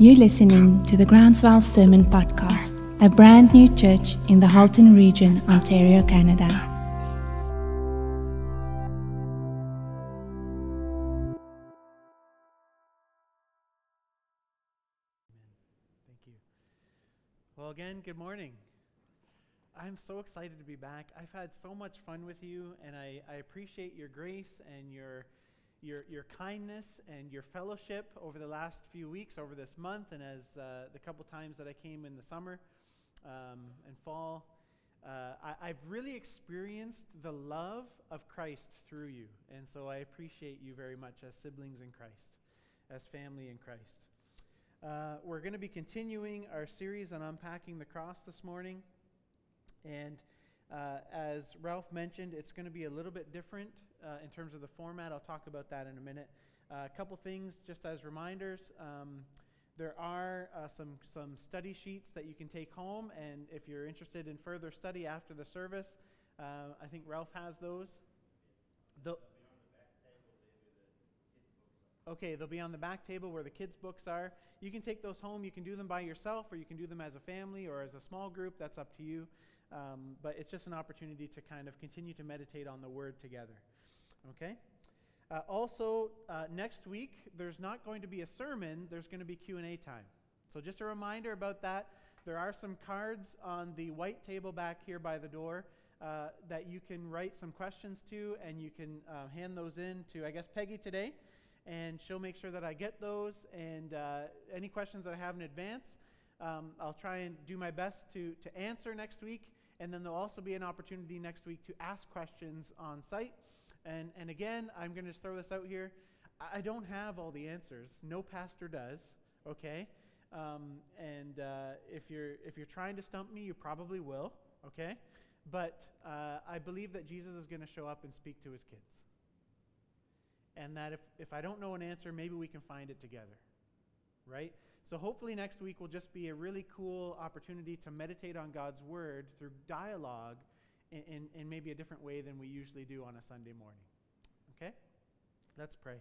You're listening to the Groundswell Sermon Podcast, a brand new church in the Halton region, Ontario, Canada. Thank you. Well, again, good morning. I'm so excited to be back. I've had so much fun with you, and I, I appreciate your grace and your your, your kindness and your fellowship over the last few weeks, over this month, and as uh, the couple times that I came in the summer um, and fall. Uh, I, have really experienced the love of Christ through you. And so I appreciate you very much as siblings in Christ, as family in Christ. Uh, we're going to be continuing our series on unpacking the cross this morning. And uh, as Ralph mentioned, it's going to be a little bit different uh, in terms of the format. I'll talk about that in a minute. Uh, a couple things just as reminders. Um, there are uh, some, some study sheets that you can take home, and if you're interested in further study after the service, uh, I think Ralph has those. The, okay, they'll be on the back table where the kids' books are. You can take those home. You can do them by yourself, or you can do them as a family or as a small group. That's up to you. Um, but it's just an opportunity to kind of continue to meditate on the Word together. Okay? Uh, also, uh, next week, there's not going to be a sermon, there's going to be Q&A time. So just a reminder about that. There are some cards on the white table back here by the door uh, that you can write some questions to, and you can uh, hand those in to, I guess, Peggy today, and she'll make sure that I get those. And uh, any questions that I have in advance, um, I'll try and do my best to, to answer next week. And then there'll also be an opportunity next week to ask questions on site. And, and again, I'm going to just throw this out here. I don't have all the answers. No pastor does, okay? Um, and uh, if, you're, if you're trying to stump me, you probably will, okay? But uh, I believe that Jesus is going to show up and speak to his kids. And that if, if I don't know an answer, maybe we can find it together, right? So hopefully next week will just be a really cool opportunity to meditate on God's word through dialogue in, in, maybe a different way than we usually do on a Sunday morning. Okay? Let's pray.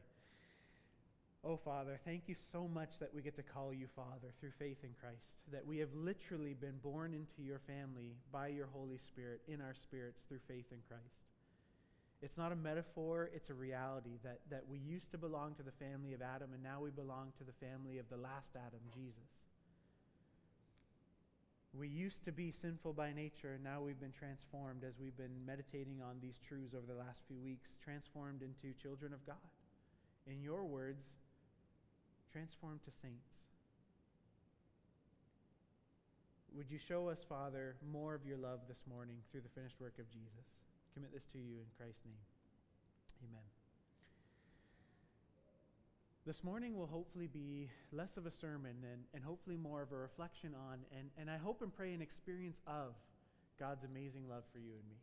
Oh, Father, thank you so much that we get to call you Father through faith in Christ, that we have literally been born into your family by your Holy Spirit in our spirits through faith in Christ. It's not a metaphor, it's a reality that, that we used to belong to the family of Adam and now we belong to the family of the last Adam, Jesus. We used to be sinful by nature, and now we've been transformed as we've been meditating on these truths over the last few weeks, transformed into children of God. In your words, transformed to saints. Would you show us, Father, more of your love this morning through the finished work of Jesus? Commit this to you in Christ's name. Amen. This morning will hopefully be less of a sermon and, and hopefully more of a reflection on, and, and I hope and pray an experience of God's amazing love for you and me.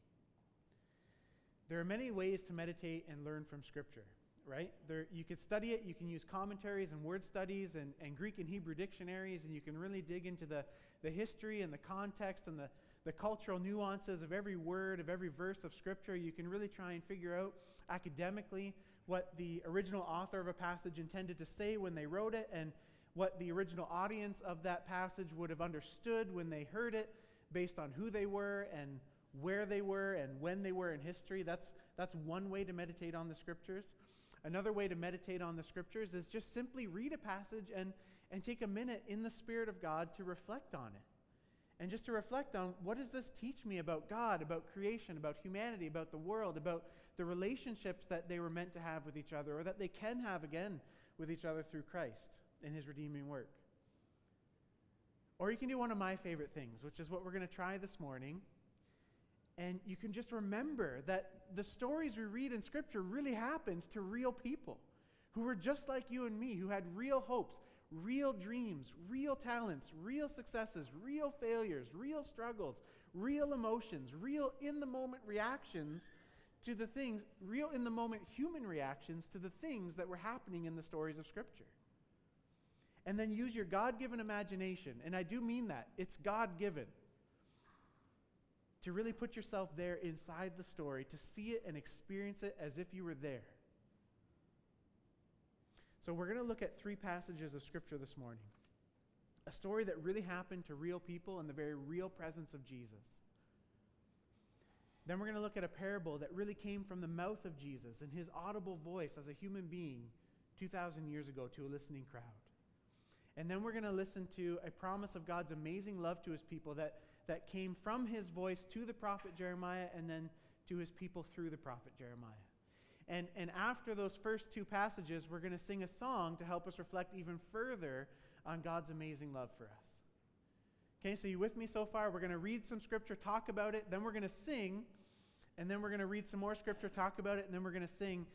There are many ways to meditate and learn from Scripture, right? There, you could study it, you can use commentaries and word studies and, and Greek and Hebrew dictionaries, and you can really dig into the, the history and the context and the, the cultural nuances of every word, of every verse of Scripture. You can really try and figure out academically what the original author of a passage intended to say when they wrote it and what the original audience of that passage would have understood when they heard it based on who they were and where they were and when they were in history. That's, that's one way to meditate on the scriptures. Another way to meditate on the scriptures is just simply read a passage and, and take a minute in the Spirit of God to reflect on it. And just to reflect on what does this teach me about God, about creation, about humanity, about the world, about the relationships that they were meant to have with each other, or that they can have again with each other through Christ and his redeeming work. Or you can do one of my favorite things, which is what we're going to try this morning. And you can just remember that the stories we read in Scripture really happened to real people who were just like you and me, who had real hopes, real dreams, real talents, real successes, real failures, real struggles, real emotions, real in the moment reactions to the things, real in the moment human reactions to the things that were happening in the stories of Scripture. And then use your God given imagination, and I do mean that, it's God given, to really put yourself there inside the story, to see it and experience it as if you were there. So, we're going to look at three passages of Scripture this morning. A story that really happened to real people in the very real presence of Jesus. Then we're going to look at a parable that really came from the mouth of Jesus and his audible voice as a human being 2,000 years ago to a listening crowd. And then we're going to listen to a promise of God's amazing love to his people that, that came from his voice to the prophet Jeremiah and then to his people through the prophet Jeremiah. And, and after those first two passages, we're going to sing a song to help us reflect even further on God's amazing love for us. Okay, so you with me so far? We're going to read some scripture, talk about it, then we're going to sing, and then we're going to read some more scripture, talk about it, and then we're going to sing.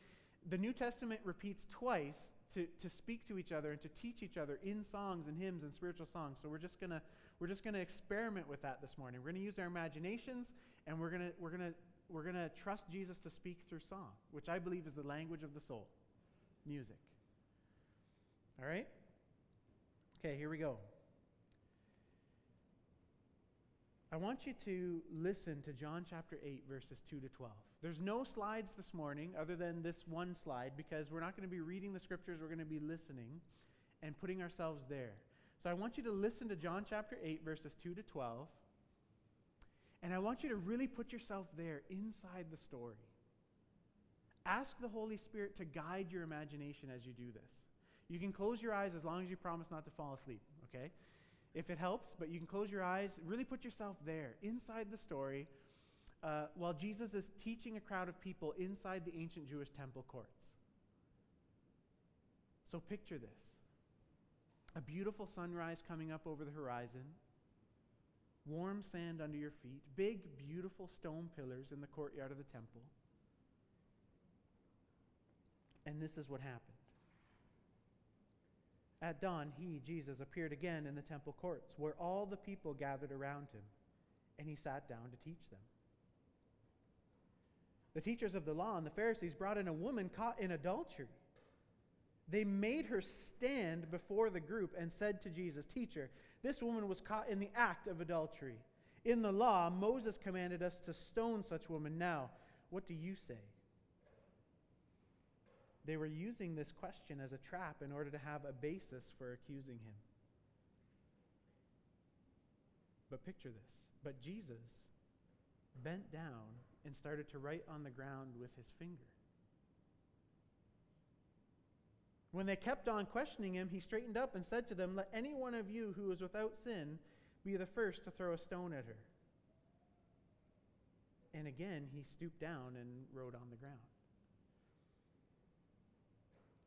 The New Testament repeats twice to, to speak to each other and to teach each other in songs and hymns and spiritual songs. So we're just gonna we're just gonna experiment with that this morning. We're gonna use our imaginations and we're gonna we're gonna we're gonna trust Jesus to speak through song, which I believe is the language of the soul, music. All right. Okay, here we go. I want you to listen to John chapter 8, verses 2 to 12. There's no slides this morning other than this one slide because we're not going to be reading the scriptures, we're going to be listening and putting ourselves there. So I want you to listen to John chapter 8, verses 2 to 12. And I want you to really put yourself there inside the story. Ask the Holy Spirit to guide your imagination as you do this. You can close your eyes as long as you promise not to fall asleep, okay? If it helps, but you can close your eyes. Really put yourself there, inside the story, uh, while Jesus is teaching a crowd of people inside the ancient Jewish temple courts. So picture this a beautiful sunrise coming up over the horizon, warm sand under your feet, big, beautiful stone pillars in the courtyard of the temple. And this is what happened. At dawn, he, Jesus, appeared again in the temple courts, where all the people gathered around him, and he sat down to teach them. The teachers of the law and the Pharisees brought in a woman caught in adultery. They made her stand before the group and said to Jesus, Teacher, this woman was caught in the act of adultery. In the law, Moses commanded us to stone such women. Now, what do you say? They were using this question as a trap in order to have a basis for accusing him. But picture this. But Jesus bent down and started to write on the ground with his finger. When they kept on questioning him, he straightened up and said to them, Let any one of you who is without sin be the first to throw a stone at her. And again, he stooped down and wrote on the ground.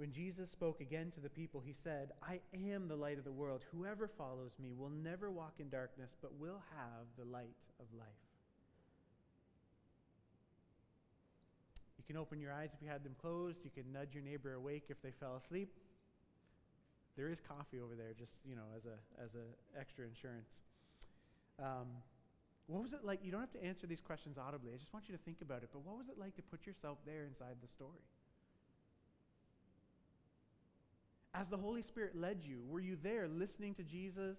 When Jesus spoke again to the people, he said, I am the light of the world. Whoever follows me will never walk in darkness, but will have the light of life. You can open your eyes if you had them closed. You can nudge your neighbor awake if they fell asleep. There is coffee over there, just you know, as a as a extra insurance. Um, what was it like? You don't have to answer these questions audibly. I just want you to think about it. But what was it like to put yourself there inside the story? As the Holy Spirit led you, were you there listening to Jesus?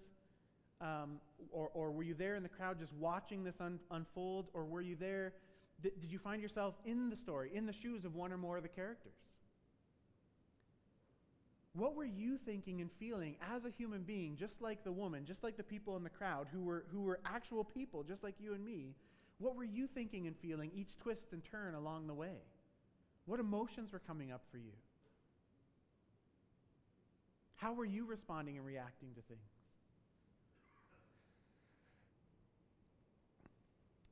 Um, or, or were you there in the crowd just watching this un- unfold? Or were you there? Th- did you find yourself in the story, in the shoes of one or more of the characters? What were you thinking and feeling as a human being, just like the woman, just like the people in the crowd who were, who were actual people, just like you and me? What were you thinking and feeling each twist and turn along the way? What emotions were coming up for you? How were you responding and reacting to things?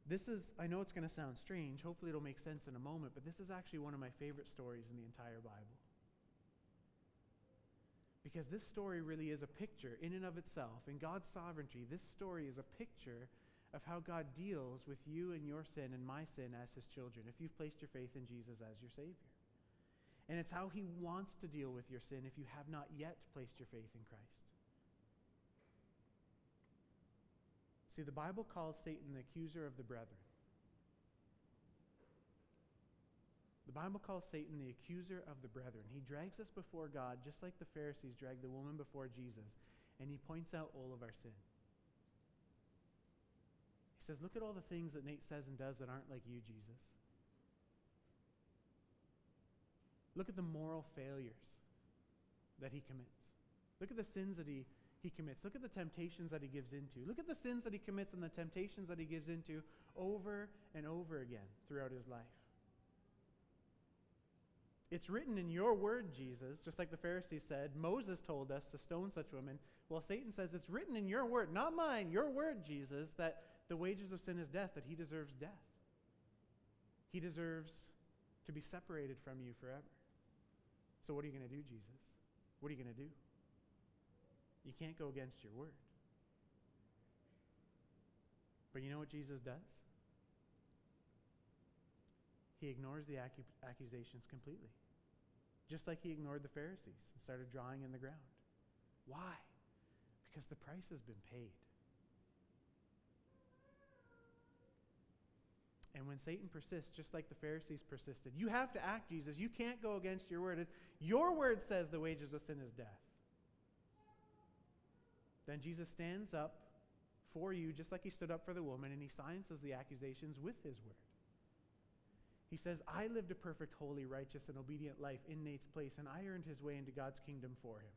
This is, I know it's going to sound strange. Hopefully, it'll make sense in a moment, but this is actually one of my favorite stories in the entire Bible. Because this story really is a picture, in and of itself, in God's sovereignty, this story is a picture of how God deals with you and your sin and my sin as his children, if you've placed your faith in Jesus as your Savior. And it's how he wants to deal with your sin if you have not yet placed your faith in Christ. See, the Bible calls Satan the accuser of the brethren. The Bible calls Satan the accuser of the brethren. He drags us before God just like the Pharisees dragged the woman before Jesus, and he points out all of our sin. He says, Look at all the things that Nate says and does that aren't like you, Jesus. Look at the moral failures that he commits. Look at the sins that he, he commits. Look at the temptations that he gives into. Look at the sins that he commits and the temptations that he gives into over and over again throughout his life. It's written in your word, Jesus, just like the Pharisees said. Moses told us to stone such women. Well, Satan says it's written in your word, not mine, your word, Jesus, that the wages of sin is death, that he deserves death. He deserves to be separated from you forever. So, what are you going to do, Jesus? What are you going to do? You can't go against your word. But you know what Jesus does? He ignores the accu- accusations completely. Just like he ignored the Pharisees and started drawing in the ground. Why? Because the price has been paid. And when Satan persists, just like the Pharisees persisted, you have to act, Jesus. You can't go against your word. Your word says the wages of sin is death. Then Jesus stands up for you, just like he stood up for the woman, and he silences the accusations with his word. He says, I lived a perfect, holy, righteous, and obedient life in Nate's place, and I earned his way into God's kingdom for him.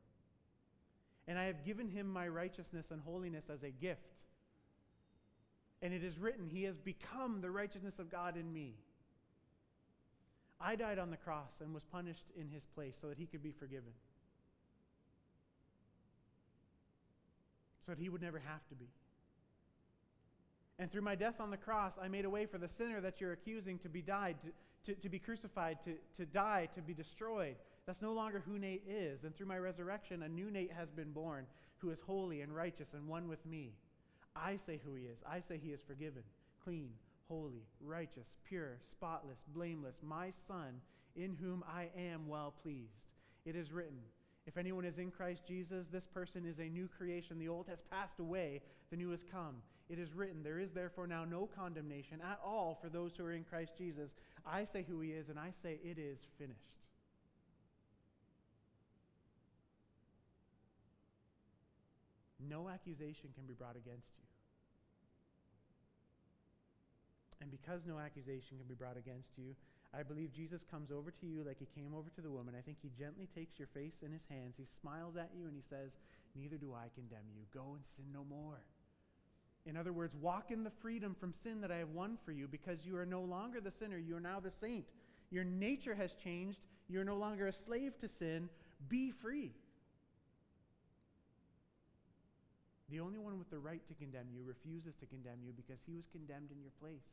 And I have given him my righteousness and holiness as a gift. And it is written, He has become the righteousness of God in me. I died on the cross and was punished in his place so that he could be forgiven. So that he would never have to be. And through my death on the cross, I made a way for the sinner that you're accusing to be died, to, to, to, be crucified, to, to die, to be destroyed. That's no longer who Nate is. And through my resurrection, a new Nate has been born who is holy and righteous and one with me. I say who he is. I say he is forgiven, clean, holy, righteous, pure, spotless, blameless, my son, in whom I am well pleased. It is written, if anyone is in Christ Jesus, this person is a new creation. The old has passed away, the new has come. It is written, There is therefore now no condemnation at all for those who are in Christ Jesus. I say who he is, and I say it is finished. No accusation can be brought against you. And because no accusation can be brought against you, I believe Jesus comes over to you like he came over to the woman. I think he gently takes your face in his hands. He smiles at you and he says, Neither do I condemn you. Go and sin no more. In other words, walk in the freedom from sin that I have won for you because you are no longer the sinner. You are now the saint. Your nature has changed. You're no longer a slave to sin. Be free. The only one with the right to condemn you refuses to condemn you because he was condemned in your place.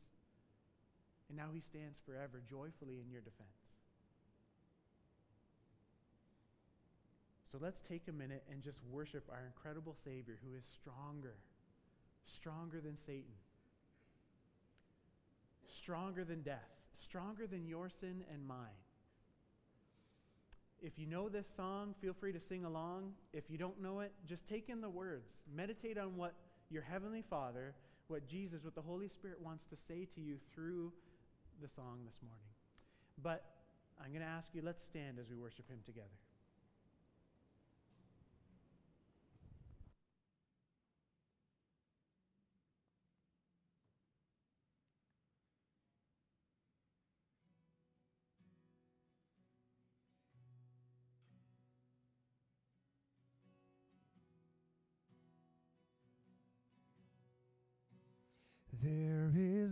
And now he stands forever joyfully in your defense. So let's take a minute and just worship our incredible Savior who is stronger, stronger than Satan, stronger than death, stronger than your sin and mine. If you know this song, feel free to sing along. If you don't know it, just take in the words. Meditate on what your Heavenly Father, what Jesus, what the Holy Spirit wants to say to you through the song this morning. But I'm going to ask you, let's stand as we worship Him together.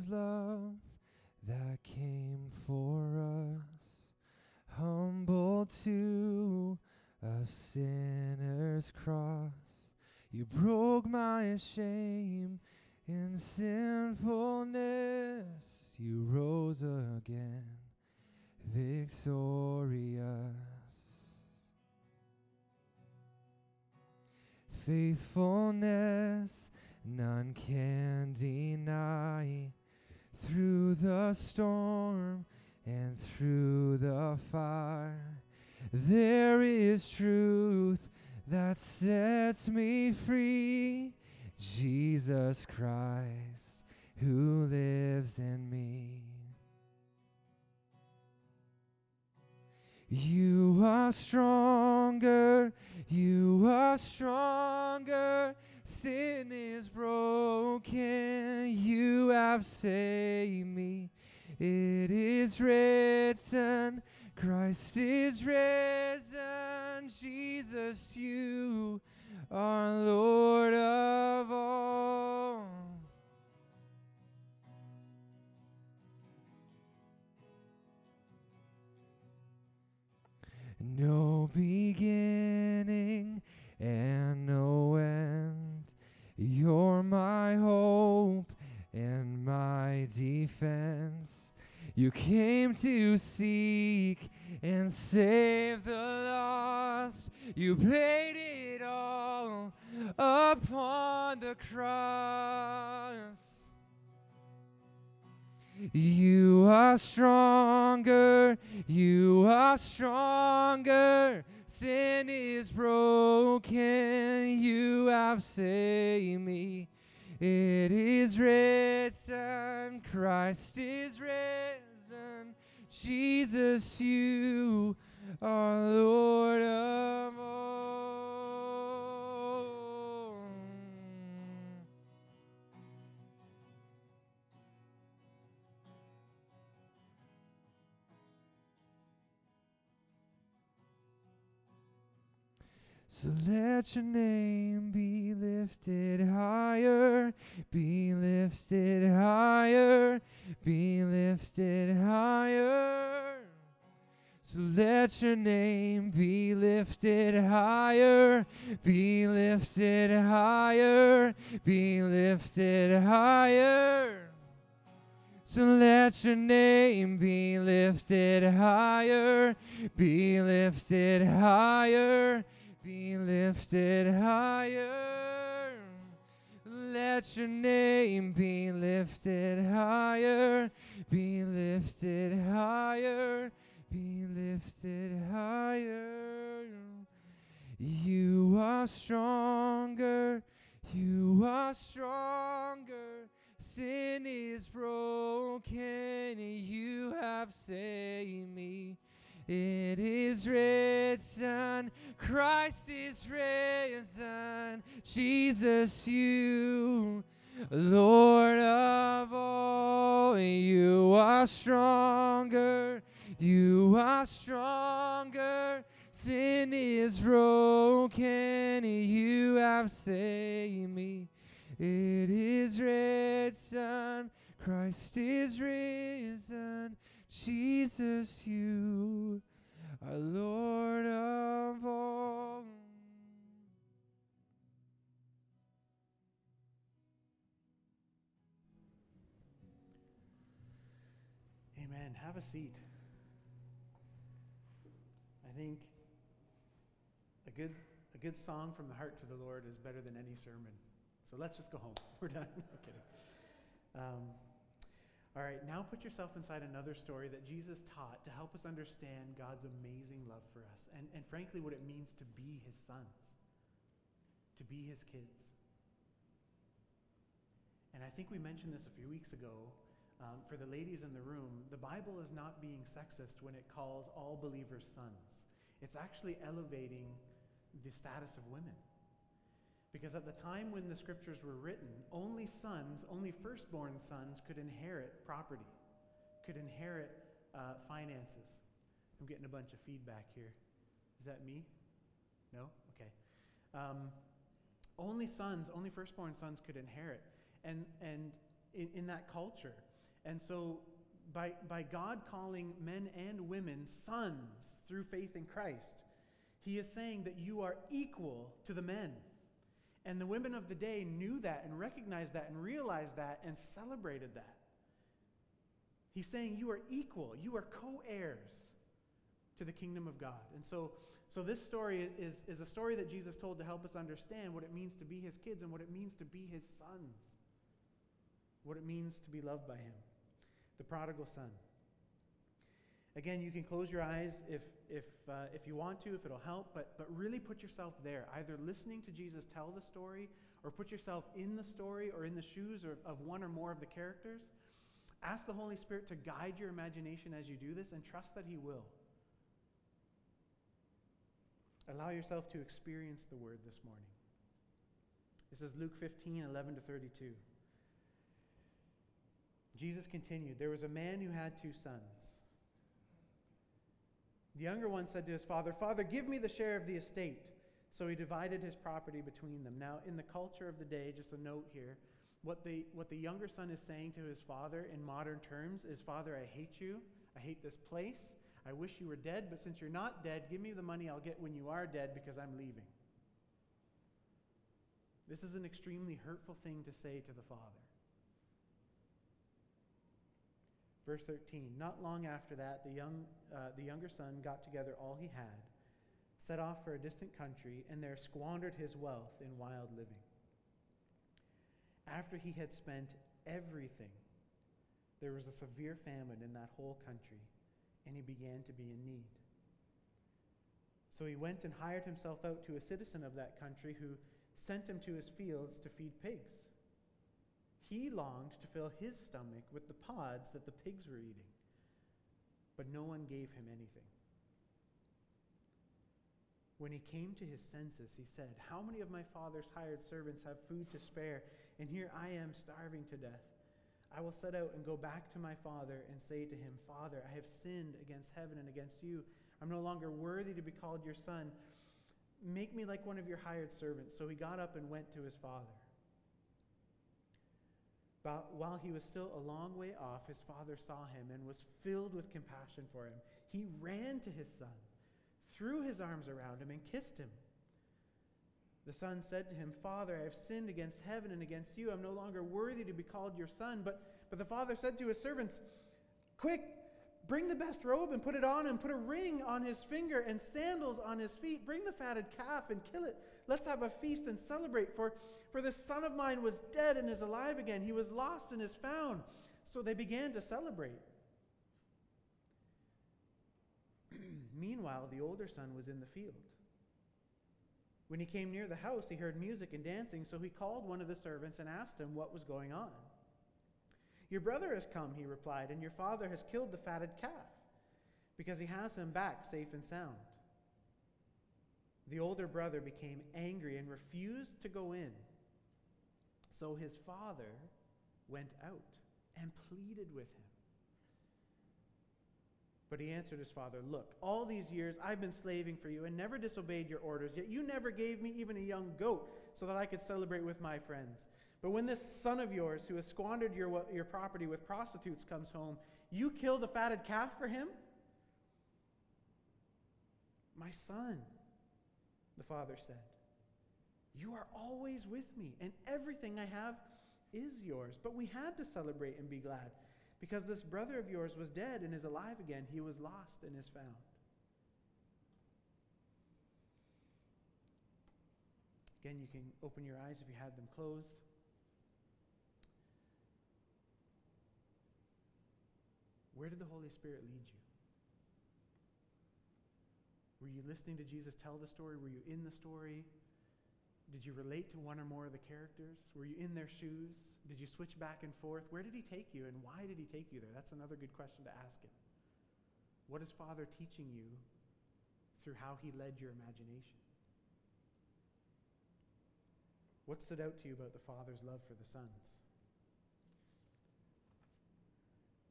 Love that came for us, humble to a sinner's cross. You broke my shame in sinfulness. You rose again, victorious. Faithfulness none can deny through the storm and through the fire. There is truth that sets me free. Jesus Christ, who lives in me. You are stronger, you are stronger. Sin is broken, you have saved me. It is written, Christ is risen, Jesus, you are Lord of all. No beginning and my hope and my defense. You came to seek and save the lost. You paid it all upon the cross. You are stronger, you are stronger. Sin is broken, you have saved me. It is written, Christ is risen. Jesus, you are Lord of all. So let your name be lifted higher, be lifted higher, be lifted higher. So let your name be lifted higher, be lifted higher, be lifted higher. So let your name be lifted higher, be lifted higher, be lifted higher. Let your name be lifted higher, be lifted higher, be lifted higher. You are stronger, you are stronger. Sin is broken, you have saved me. It is written, Christ is risen, Jesus, you, Lord of all. You are stronger, you are stronger. Sin is broken, you have saved me. It is written, Christ is risen, Jesus, you are Lord of all. Amen. Have a seat. I think a good, a good song from the heart to the Lord is better than any sermon. So let's just go home. We're done. no kidding. Um, all right, now put yourself inside another story that Jesus taught to help us understand God's amazing love for us and, and frankly, what it means to be his sons, to be his kids. And I think we mentioned this a few weeks ago. Um, for the ladies in the room, the Bible is not being sexist when it calls all believers sons. It's actually elevating the status of women. Because at the time when the scriptures were written, only sons, only firstborn sons could inherit property, could inherit uh, finances. I'm getting a bunch of feedback here. Is that me? No? Okay. Um, only sons, only firstborn sons could inherit. And, and in, in that culture, and so, by, by God calling men and women sons through faith in Christ, He is saying that you are equal to the men. And the women of the day knew that and recognized that and realized that and celebrated that. He's saying you are equal, you are co heirs to the kingdom of God. And so, so this story is, is a story that Jesus told to help us understand what it means to be His kids and what it means to be His sons, what it means to be loved by Him the prodigal son. Again, you can close your eyes if, if, uh, if you want to, if it'll help, but, but really put yourself there, either listening to Jesus tell the story or put yourself in the story or in the shoes or, of one or more of the characters. Ask the Holy Spirit to guide your imagination as you do this and trust that He will. Allow yourself to experience the word this morning. This is Luke 15, 11 to 32. Jesus continued There was a man who had two sons. The younger one said to his father, Father, give me the share of the estate. So he divided his property between them. Now, in the culture of the day, just a note here, what the, what the younger son is saying to his father in modern terms is, Father, I hate you. I hate this place. I wish you were dead, but since you're not dead, give me the money I'll get when you are dead because I'm leaving. This is an extremely hurtful thing to say to the father. Verse 13 Not long after that, the, young, uh, the younger son got together all he had, set off for a distant country, and there squandered his wealth in wild living. After he had spent everything, there was a severe famine in that whole country, and he began to be in need. So he went and hired himself out to a citizen of that country who sent him to his fields to feed pigs. He longed to fill his stomach with the pods that the pigs were eating, but no one gave him anything. When he came to his senses, he said, How many of my father's hired servants have food to spare, and here I am starving to death? I will set out and go back to my father and say to him, Father, I have sinned against heaven and against you. I'm no longer worthy to be called your son. Make me like one of your hired servants. So he got up and went to his father. But while he was still a long way off, his father saw him and was filled with compassion for him. He ran to his son, threw his arms around him, and kissed him. The son said to him, Father, I have sinned against heaven and against you. I'm no longer worthy to be called your son. But, but the father said to his servants, Quick, bring the best robe and put it on him. Put a ring on his finger and sandals on his feet. Bring the fatted calf and kill it. Let's have a feast and celebrate. For, for this son of mine was dead and is alive again. He was lost and is found. So they began to celebrate. Meanwhile, the older son was in the field. When he came near the house, he heard music and dancing, so he called one of the servants and asked him what was going on. Your brother has come, he replied, and your father has killed the fatted calf, because he has him back safe and sound. The older brother became angry and refused to go in. So his father went out and pleaded with him. But he answered his father, Look, all these years I've been slaving for you and never disobeyed your orders, yet you never gave me even a young goat so that I could celebrate with my friends. But when this son of yours, who has squandered your, your property with prostitutes, comes home, you kill the fatted calf for him? My son, the father said, You are always with me, and everything I have is yours. But we had to celebrate and be glad because this brother of yours was dead and is alive again. He was lost and is found. Again, you can open your eyes if you had them closed. Where did the Holy Spirit lead you? Were you listening to Jesus tell the story? Were you in the story? Did you relate to one or more of the characters? Were you in their shoes? Did you switch back and forth? Where did he take you and why did he take you there? That's another good question to ask him. What is Father teaching you through how he led your imagination? What stood out to you about the Father's love for the sons?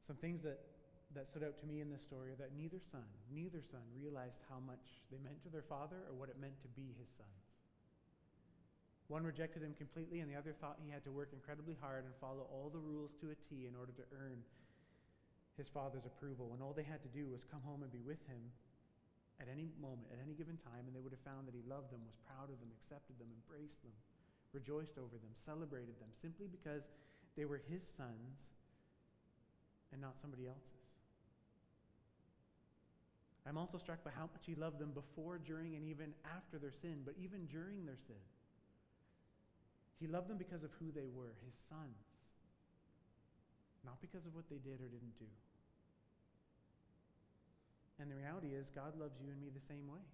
Some things that, that stood out to me in this story are that neither son, neither son realized how much they meant to their father or what it meant to be his sons. One rejected him completely, and the other thought he had to work incredibly hard and follow all the rules to a T in order to earn his father's approval. When all they had to do was come home and be with him at any moment, at any given time, and they would have found that he loved them, was proud of them, accepted them, embraced them, rejoiced over them, celebrated them, simply because they were his sons and not somebody else's. I'm also struck by how much he loved them before, during, and even after their sin, but even during their sin. He loved them because of who they were, his sons, not because of what they did or didn't do. And the reality is, God loves you and me the same way.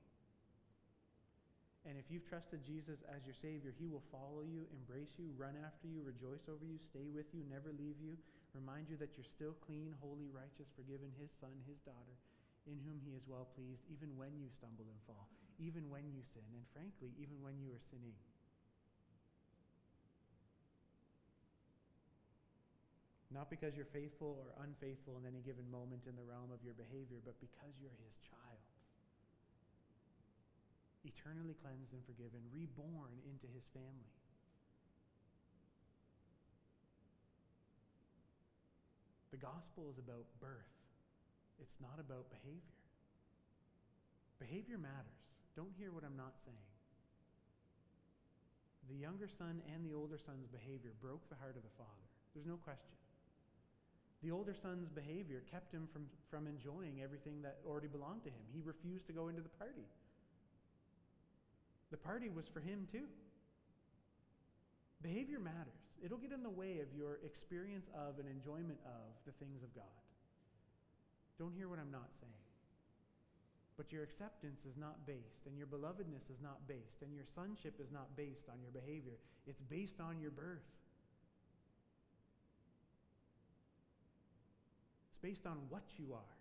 And if you've trusted Jesus as your Savior, He will follow you, embrace you, run after you, rejoice over you, stay with you, never leave you, remind you that you're still clean, holy, righteous, forgiven, His Son, His daughter, in whom He is well pleased, even when you stumble and fall, even when you sin, and frankly, even when you are sinning. Not because you're faithful or unfaithful in any given moment in the realm of your behavior, but because you're His child. Eternally cleansed and forgiven, reborn into His family. The gospel is about birth, it's not about behavior. Behavior matters. Don't hear what I'm not saying. The younger son and the older son's behavior broke the heart of the father. There's no question. The older son's behavior kept him from, from enjoying everything that already belonged to him. He refused to go into the party. The party was for him too. Behavior matters. It'll get in the way of your experience of and enjoyment of the things of God. Don't hear what I'm not saying. But your acceptance is not based, and your belovedness is not based, and your sonship is not based on your behavior. It's based on your birth. It's based on what you are,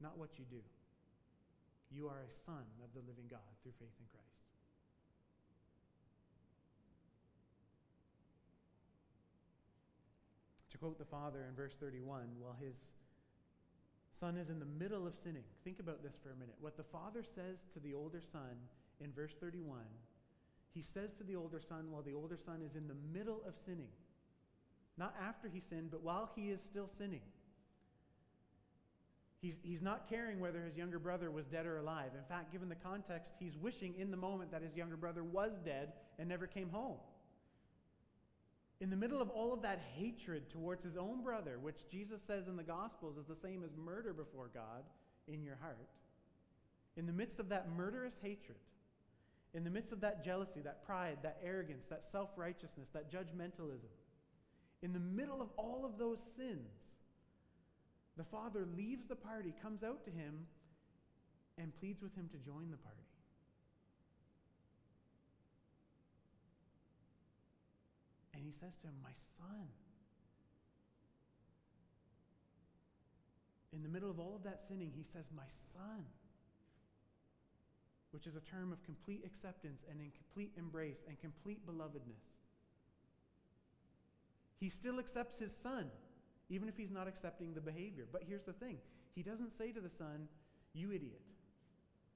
not what you do. You are a son of the living God through faith in Christ. To quote the father in verse 31, while his son is in the middle of sinning, think about this for a minute. What the father says to the older son in verse 31, he says to the older son while the older son is in the middle of sinning. Not after he sinned, but while he is still sinning. He's, he's not caring whether his younger brother was dead or alive. In fact, given the context, he's wishing in the moment that his younger brother was dead and never came home. In the middle of all of that hatred towards his own brother, which Jesus says in the Gospels is the same as murder before God in your heart, in the midst of that murderous hatred, in the midst of that jealousy, that pride, that arrogance, that self righteousness, that judgmentalism, in the middle of all of those sins, the father leaves the party, comes out to him, and pleads with him to join the party. And he says to him, My son. In the middle of all of that sinning, he says, My son, which is a term of complete acceptance and in complete embrace and complete belovedness. He still accepts his son even if he's not accepting the behavior. But here's the thing He doesn't say to the son, You idiot.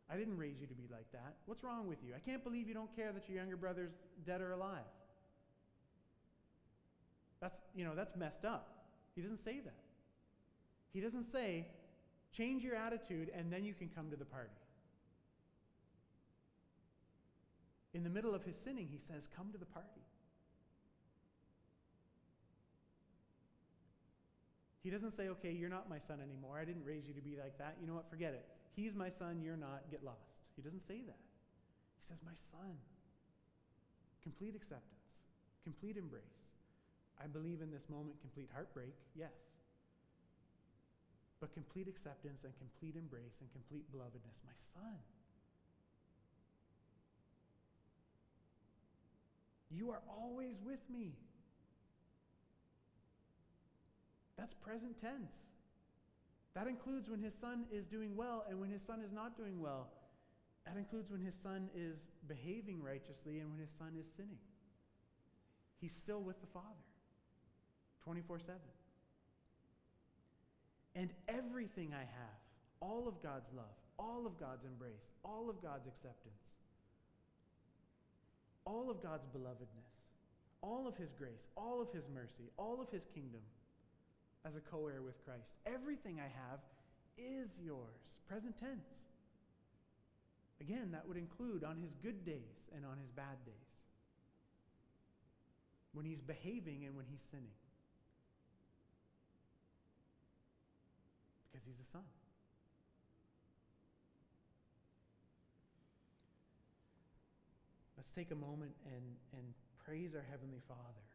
I didn't raise you to be like that. What's wrong with you? I can't believe you don't care that your younger brother's dead or alive. That's, you know, that's messed up. He doesn't say that. He doesn't say, change your attitude and then you can come to the party. In the middle of his sinning, he says, Come to the party. He doesn't say, okay, you're not my son anymore. I didn't raise you to be like that. You know what? Forget it. He's my son. You're not. Get lost. He doesn't say that. He says, my son. Complete acceptance, complete embrace. I believe in this moment, complete heartbreak, yes. But complete acceptance and complete embrace and complete belovedness. My son. You are always with me. That's present tense. That includes when his son is doing well and when his son is not doing well. That includes when his son is behaving righteously and when his son is sinning. He's still with the Father 24 7. And everything I have, all of God's love, all of God's embrace, all of God's acceptance, all of God's belovedness, all of His grace, all of His mercy, all of His kingdom as a co heir with Christ. Everything I have is yours. Present tense. Again, that would include on his good days and on his bad days. When he's behaving and when he's sinning. Because he's a son. Let's take a moment and, and praise our Heavenly Father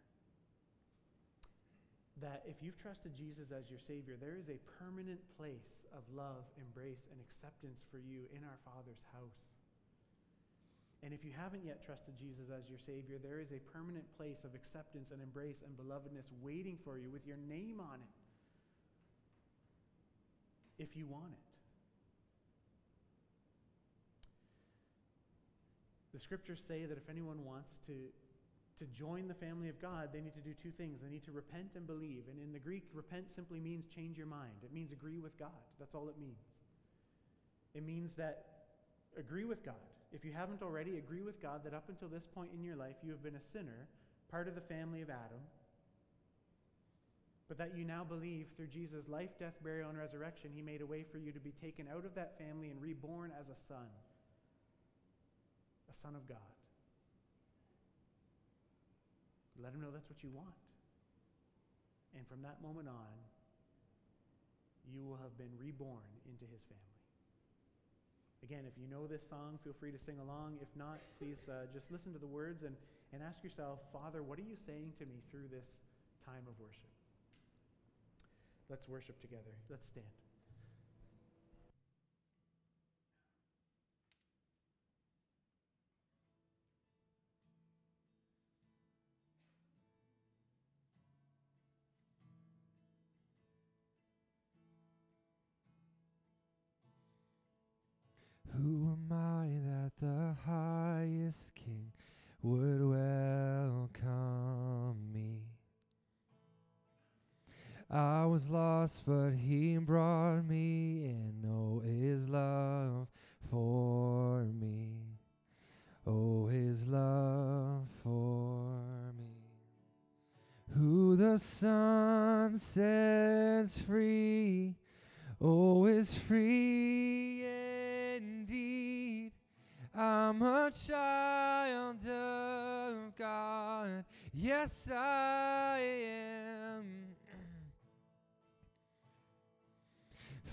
that if you've trusted Jesus as your Savior, there is a permanent place of love, embrace, and acceptance for you in our Father's house. And if you haven't yet trusted Jesus as your Savior, there is a permanent place of acceptance and embrace and belovedness waiting for you with your name on it if you want it. The scriptures say that if anyone wants to, to join the family of God, they need to do two things. They need to repent and believe. And in the Greek, repent simply means change your mind, it means agree with God. That's all it means. It means that agree with God. If you haven't already, agree with God that up until this point in your life, you have been a sinner, part of the family of Adam, but that you now believe through Jesus' life, death, burial, and resurrection, he made a way for you to be taken out of that family and reborn as a son, a son of God. Let him know that's what you want. And from that moment on, you will have been reborn into his family. Again, if you know this song, feel free to sing along. If not, please uh, just listen to the words and, and ask yourself, Father, what are you saying to me through this time of worship? Let's worship together. Let's stand. Who am I that the highest king would was lost, but he brought me in. Oh, his love for me. Oh, his love for me. Who the Son sets free, oh, is free indeed. I'm a child of God. Yes, I am.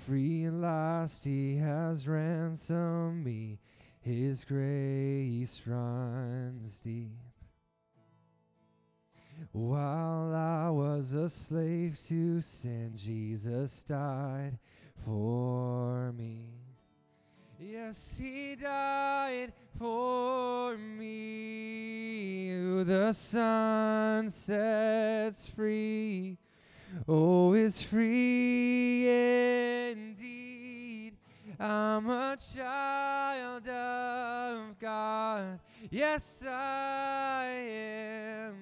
Free and last, He has ransomed me. His grace runs deep. While I was a slave to sin, Jesus died for me. Yes, He died for me. The Son sets free, oh, is free indeed. I'm a child of God. Yes, I am.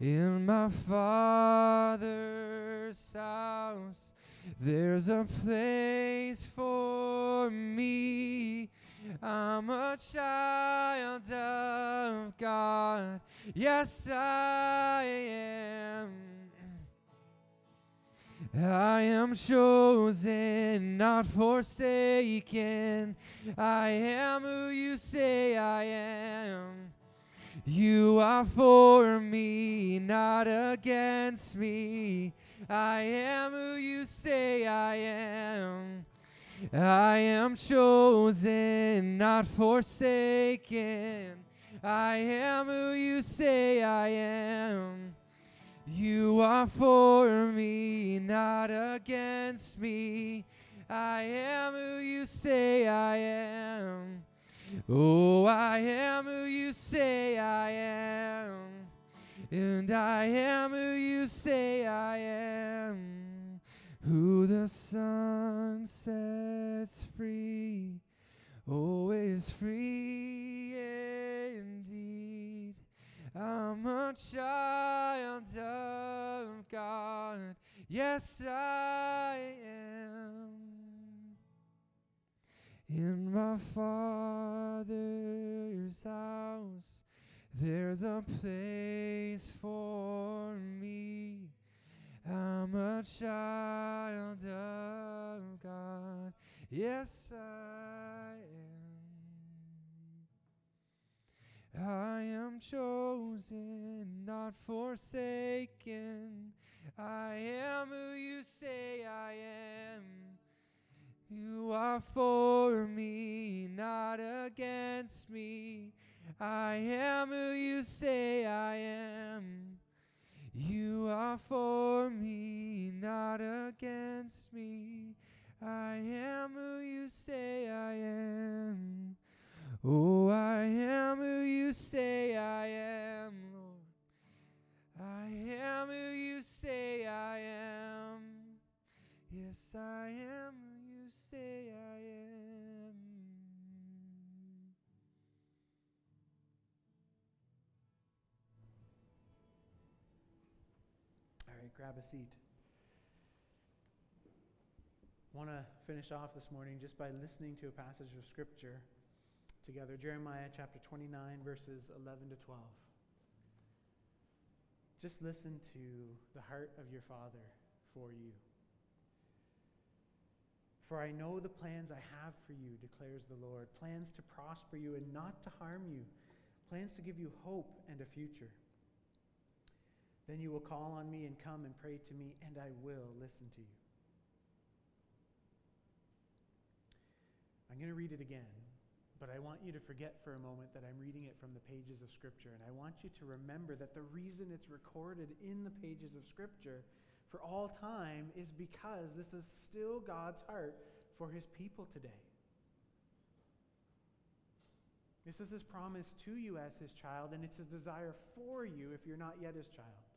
In my Father's house, there's a place for me. I'm a child of God. Yes, I am. I am chosen, not forsaken. I am who you say I am. You are for me, not against me. I am who you say I am. I am chosen, not forsaken. I am who you say I am. You are for me, not against me. I am who you say I am. Oh, I am who you say I am. And I am who you say I am. Who the Son sets free, is free indeed. I'm a child of God. Yes, I am. In my Father's house, there's a place for me. I'm a child of God. Yes, I am. I am chosen, not forsaken. I am who you say I am. You are for me, not against me. I am who you say I am. Are for me, not against me. I am who you say I am. Oh, I am who you say I am, Lord. I am who you say I am. Yes, I am who you say I am. Grab a seat. Want to finish off this morning just by listening to a passage of Scripture together Jeremiah chapter 29, verses 11 to 12. Just listen to the heart of your Father for you. For I know the plans I have for you, declares the Lord plans to prosper you and not to harm you, plans to give you hope and a future. Then you will call on me and come and pray to me, and I will listen to you. I'm going to read it again, but I want you to forget for a moment that I'm reading it from the pages of Scripture. And I want you to remember that the reason it's recorded in the pages of Scripture for all time is because this is still God's heart for his people today. This is his promise to you as his child, and it's his desire for you if you're not yet his child.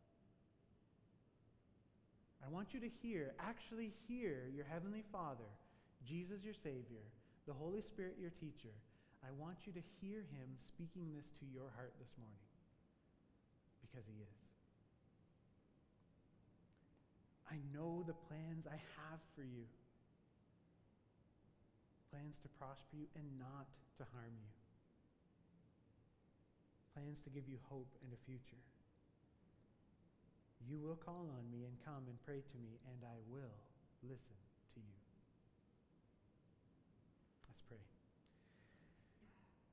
I want you to hear, actually hear your heavenly Father, Jesus your Savior, the Holy Spirit your teacher. I want you to hear him speaking this to your heart this morning because he is. I know the plans I have for you plans to prosper you and not to harm you, plans to give you hope and a future. You will call on me and come and pray to me, and I will listen to you. Let's pray.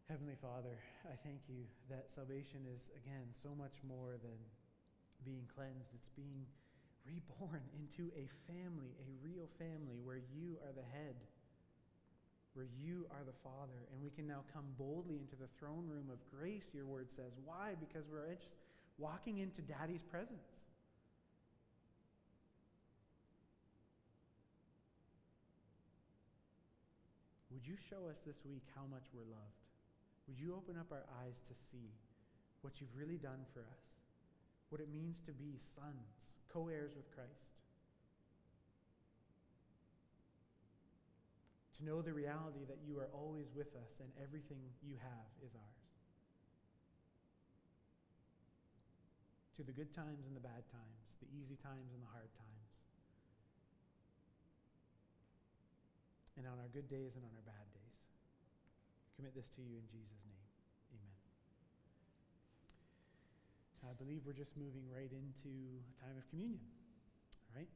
Heavenly Father, I thank you that salvation is, again, so much more than being cleansed. It's being reborn into a family, a real family where you are the head, where you are the Father, and we can now come boldly into the throne room of grace, your word says. Why? Because we're just walking into Daddy's presence. Would you show us this week how much we're loved? Would you open up our eyes to see what you've really done for us? What it means to be sons, co heirs with Christ. To know the reality that you are always with us and everything you have is ours. To the good times and the bad times, the easy times and the hard times. And on our good days and on our bad days. Commit this to you in Jesus' name. Amen. I believe we're just moving right into a time of communion. right?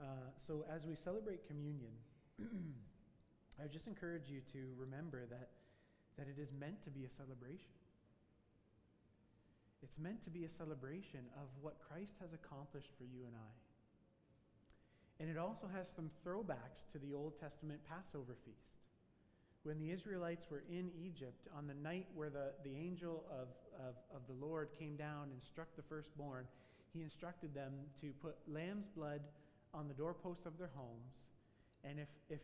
Uh, so as we celebrate communion, I just encourage you to remember that, that it is meant to be a celebration. It's meant to be a celebration of what Christ has accomplished for you and I. And it also has some throwbacks to the Old Testament Passover feast. When the Israelites were in Egypt, on the night where the, the angel of, of, of the Lord came down and struck the firstborn, he instructed them to put lamb's blood on the doorposts of their homes. And if, if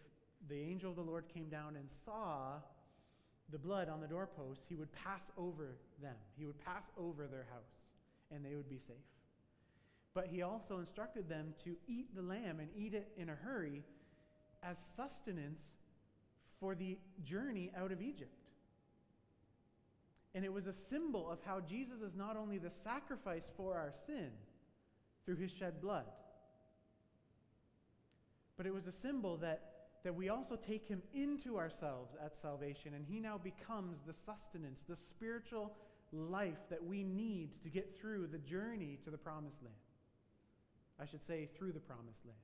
the angel of the Lord came down and saw the blood on the doorposts, he would pass over them. He would pass over their house, and they would be safe. But he also instructed them to eat the lamb and eat it in a hurry as sustenance for the journey out of Egypt. And it was a symbol of how Jesus is not only the sacrifice for our sin through his shed blood, but it was a symbol that, that we also take him into ourselves at salvation, and he now becomes the sustenance, the spiritual life that we need to get through the journey to the promised land. I should say, through the promised land.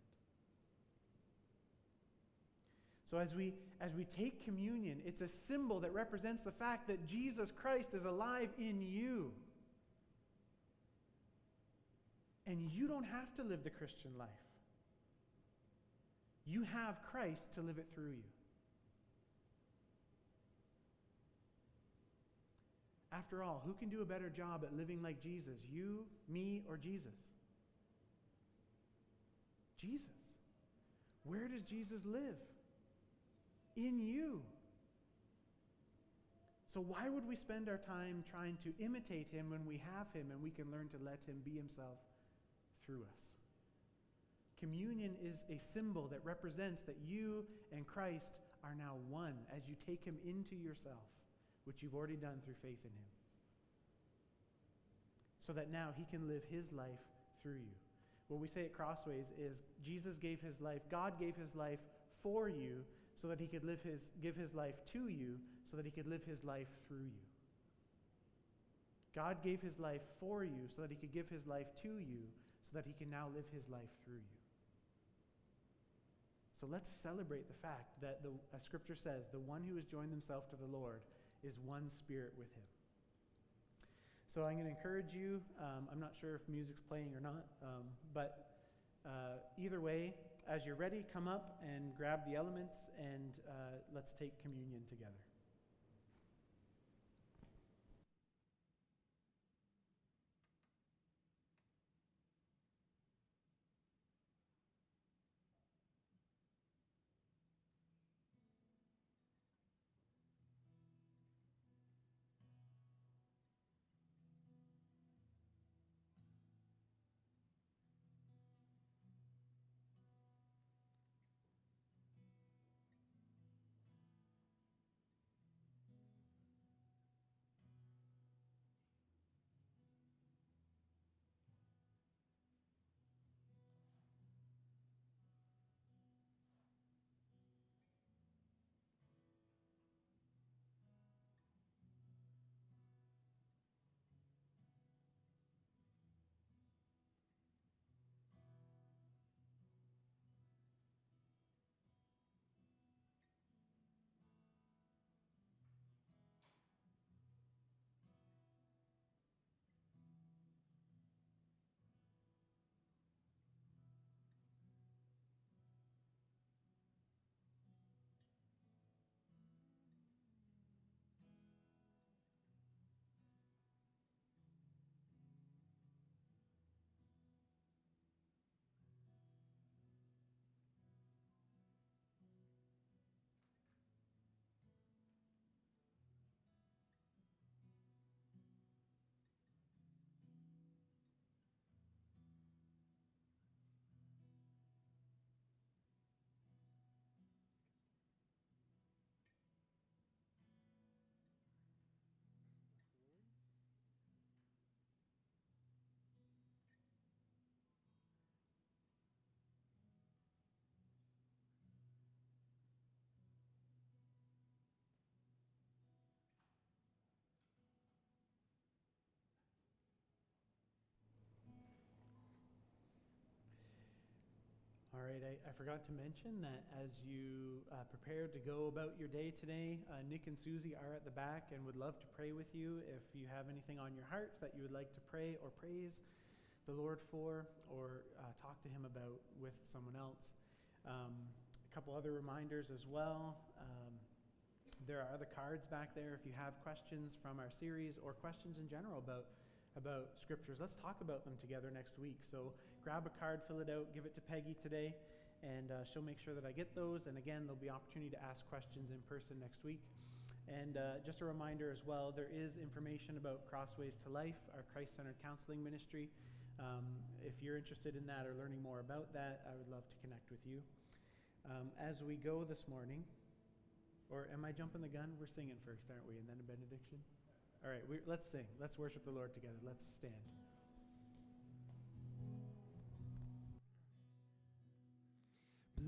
So as we as we take communion, it's a symbol that represents the fact that Jesus Christ is alive in you. And you don't have to live the Christian life. You have Christ to live it through you. After all, who can do a better job at living like Jesus? You, me, or Jesus? Jesus. Where does Jesus live? In you. So, why would we spend our time trying to imitate him when we have him and we can learn to let him be himself through us? Communion is a symbol that represents that you and Christ are now one as you take him into yourself, which you've already done through faith in him. So that now he can live his life through you. What we say at Crossways is Jesus gave his life, God gave his life for you so that he could live his, give his life to you so that he could live his life through you. God gave his life for you so that he could give his life to you so that he can now live his life through you. So let's celebrate the fact that, the, as Scripture says, the one who has joined himself to the Lord is one spirit with him. So I'm going to encourage you. Um, I'm not sure if music's playing or not, um, but uh, either way, as you're ready, come up and grab the elements and uh, let's take communion together. All right, I, I, forgot to mention that as you uh, prepare to go about your day today, uh, Nick and Susie are at the back and would love to pray with you. If you have anything on your heart that you would like to pray or praise the Lord for, or uh, talk to Him about with someone else. Um, a couple other reminders as well. Um, there are other cards back there if you have questions from our series or questions in general about about scriptures. Let's talk about them together next week. So grab a card, fill it out, give it to Peggy today, and uh, she'll make sure that I get those. And again, there'll be opportunity to ask questions in person next week. And uh, just a reminder as well, there is information about Crossways to Life, our Christ centered counseling ministry. Um, if you're interested in that or learning more about that, I would love to connect with you. Um, as we go this morning, or am I jumping the gun? We're singing first, aren't we? And then a benediction? All right, let's sing. Let's worship the Lord together. Let's stand.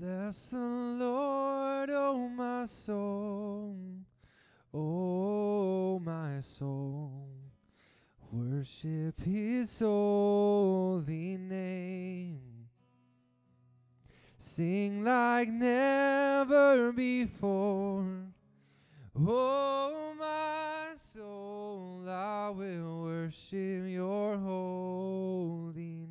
Bless the Lord, oh my soul, oh my soul. Worship his holy name. Sing like never before. Oh my soul, I will worship your holy name.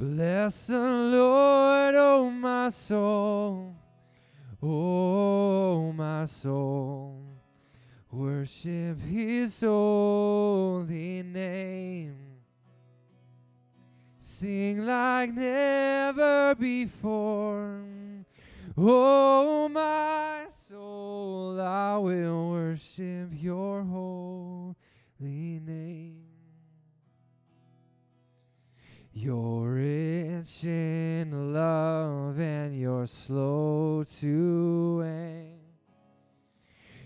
Bless the Lord, oh my soul. Oh, my soul, worship his holy name. Sing like never before. Oh, my soul, I will worship your holy name. You're rich in love and you're slow to anger.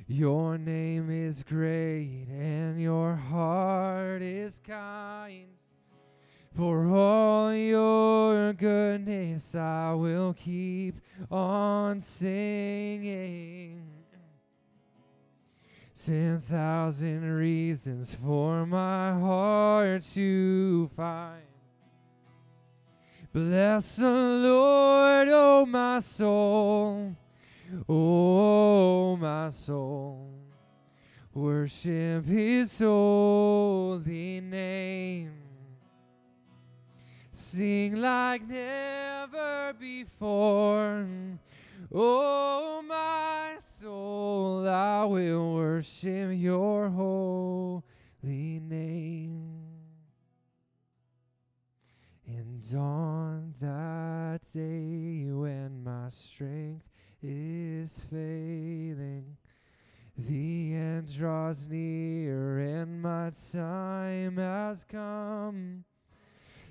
Your name is great and your heart is kind. For all your goodness, I will keep on singing. Ten thousand reasons for my heart to find. Bless the Lord, oh my soul, oh my soul. Worship his holy name. Sing like never before. Oh, my soul, I will worship your holy name. On that day when my strength is failing, the end draws near and my time has come.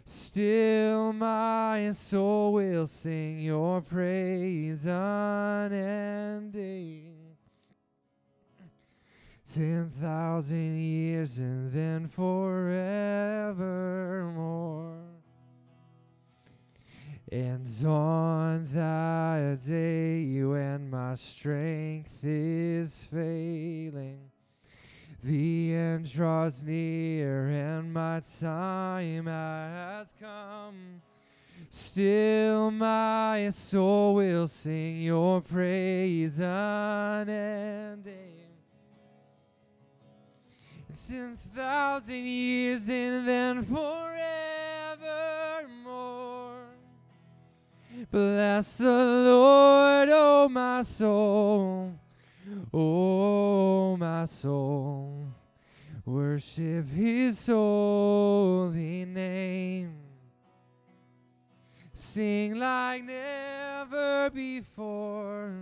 Still, my soul will sing your praise unending. Ten thousand years and then forevermore. And on that day when my strength is failing, the end draws near and my time has come. Still, my soul will sing your praise unending. Ten thousand years and then forevermore. Bless the Lord, oh my soul. Oh, my soul. Worship his holy name. Sing like never before.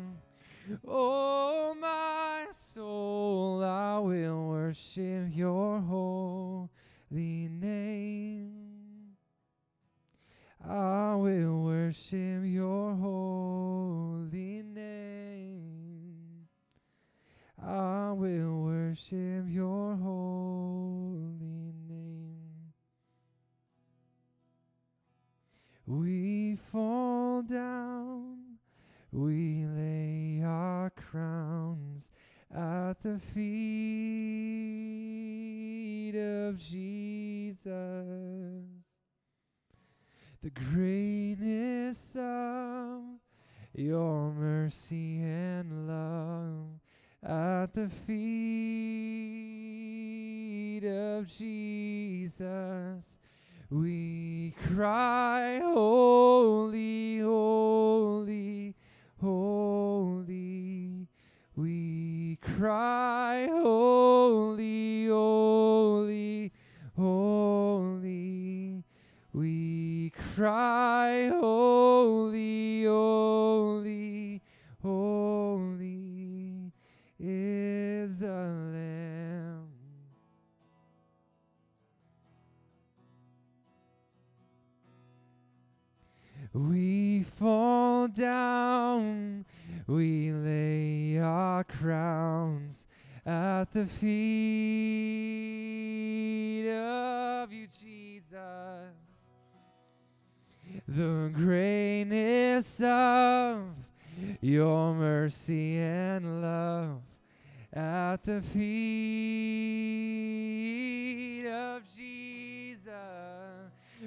Oh, my soul, I will worship your holy name. I will worship your holy name. I will worship your holy name. We fall down, we lay our crowns at the feet of Jesus. The greatness of your mercy and love at the feet of Jesus. We cry, Holy, the feet of you, Jesus. The greatness of your mercy and love at the feet of Jesus.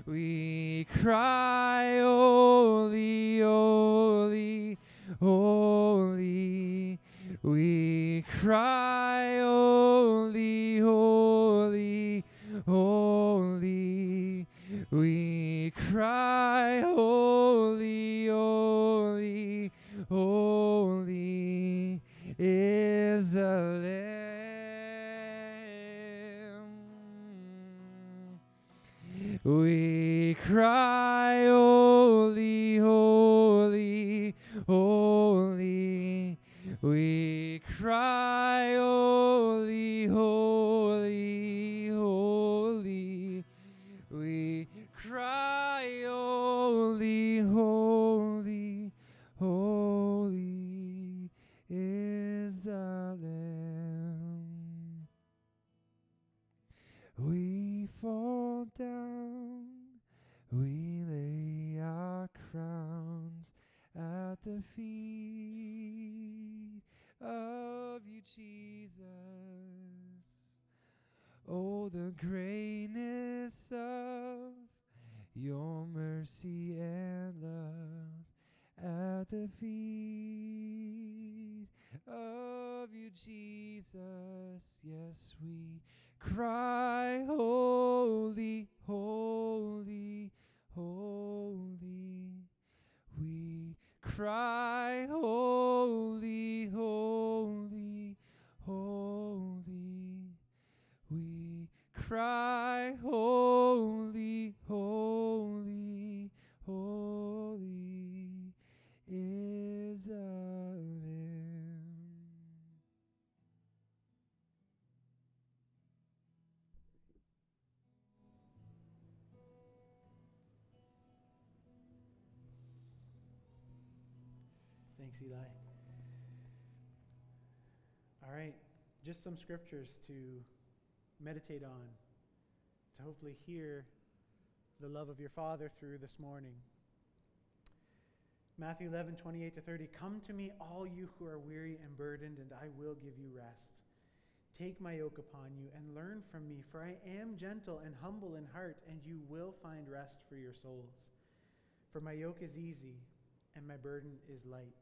We cry, Holy, holy, holy is the Lamb. We cry, Thanks, Eli. All right, just some scriptures to meditate on, to hopefully hear the love of your Father through this morning. Matthew 11, 28 to 30. Come to me, all you who are weary and burdened, and I will give you rest. Take my yoke upon you and learn from me, for I am gentle and humble in heart, and you will find rest for your souls. For my yoke is easy and my burden is light.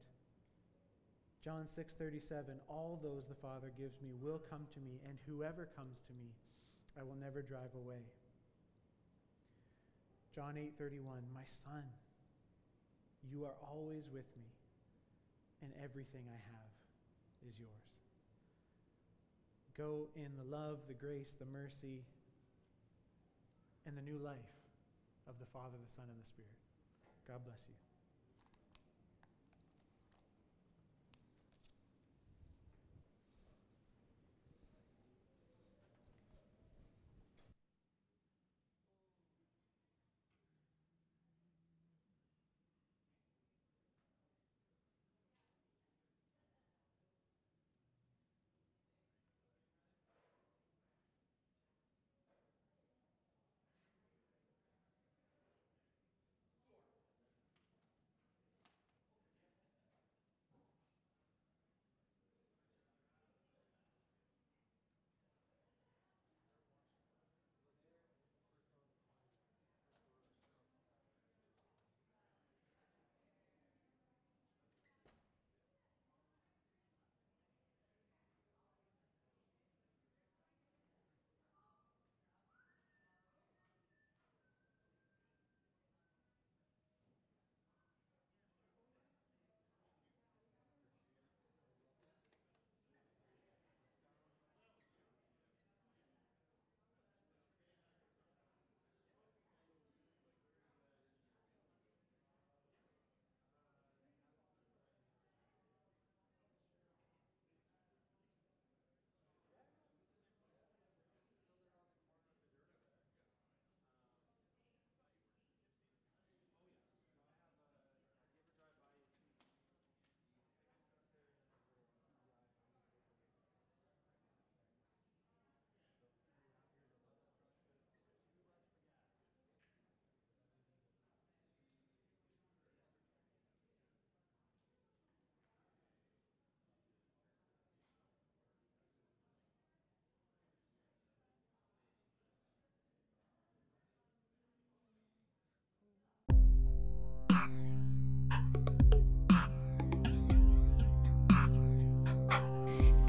John 6:37 All those the Father gives me will come to me and whoever comes to me I will never drive away. John 8:31 My son you are always with me and everything I have is yours. Go in the love, the grace, the mercy and the new life of the Father, the Son and the Spirit. God bless you.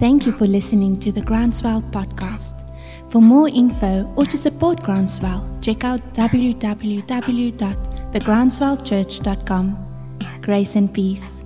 Thank you for listening to the Groundswell podcast. For more info or to support Groundswell, check out www.thegroundswellchurch.com. Grace and peace.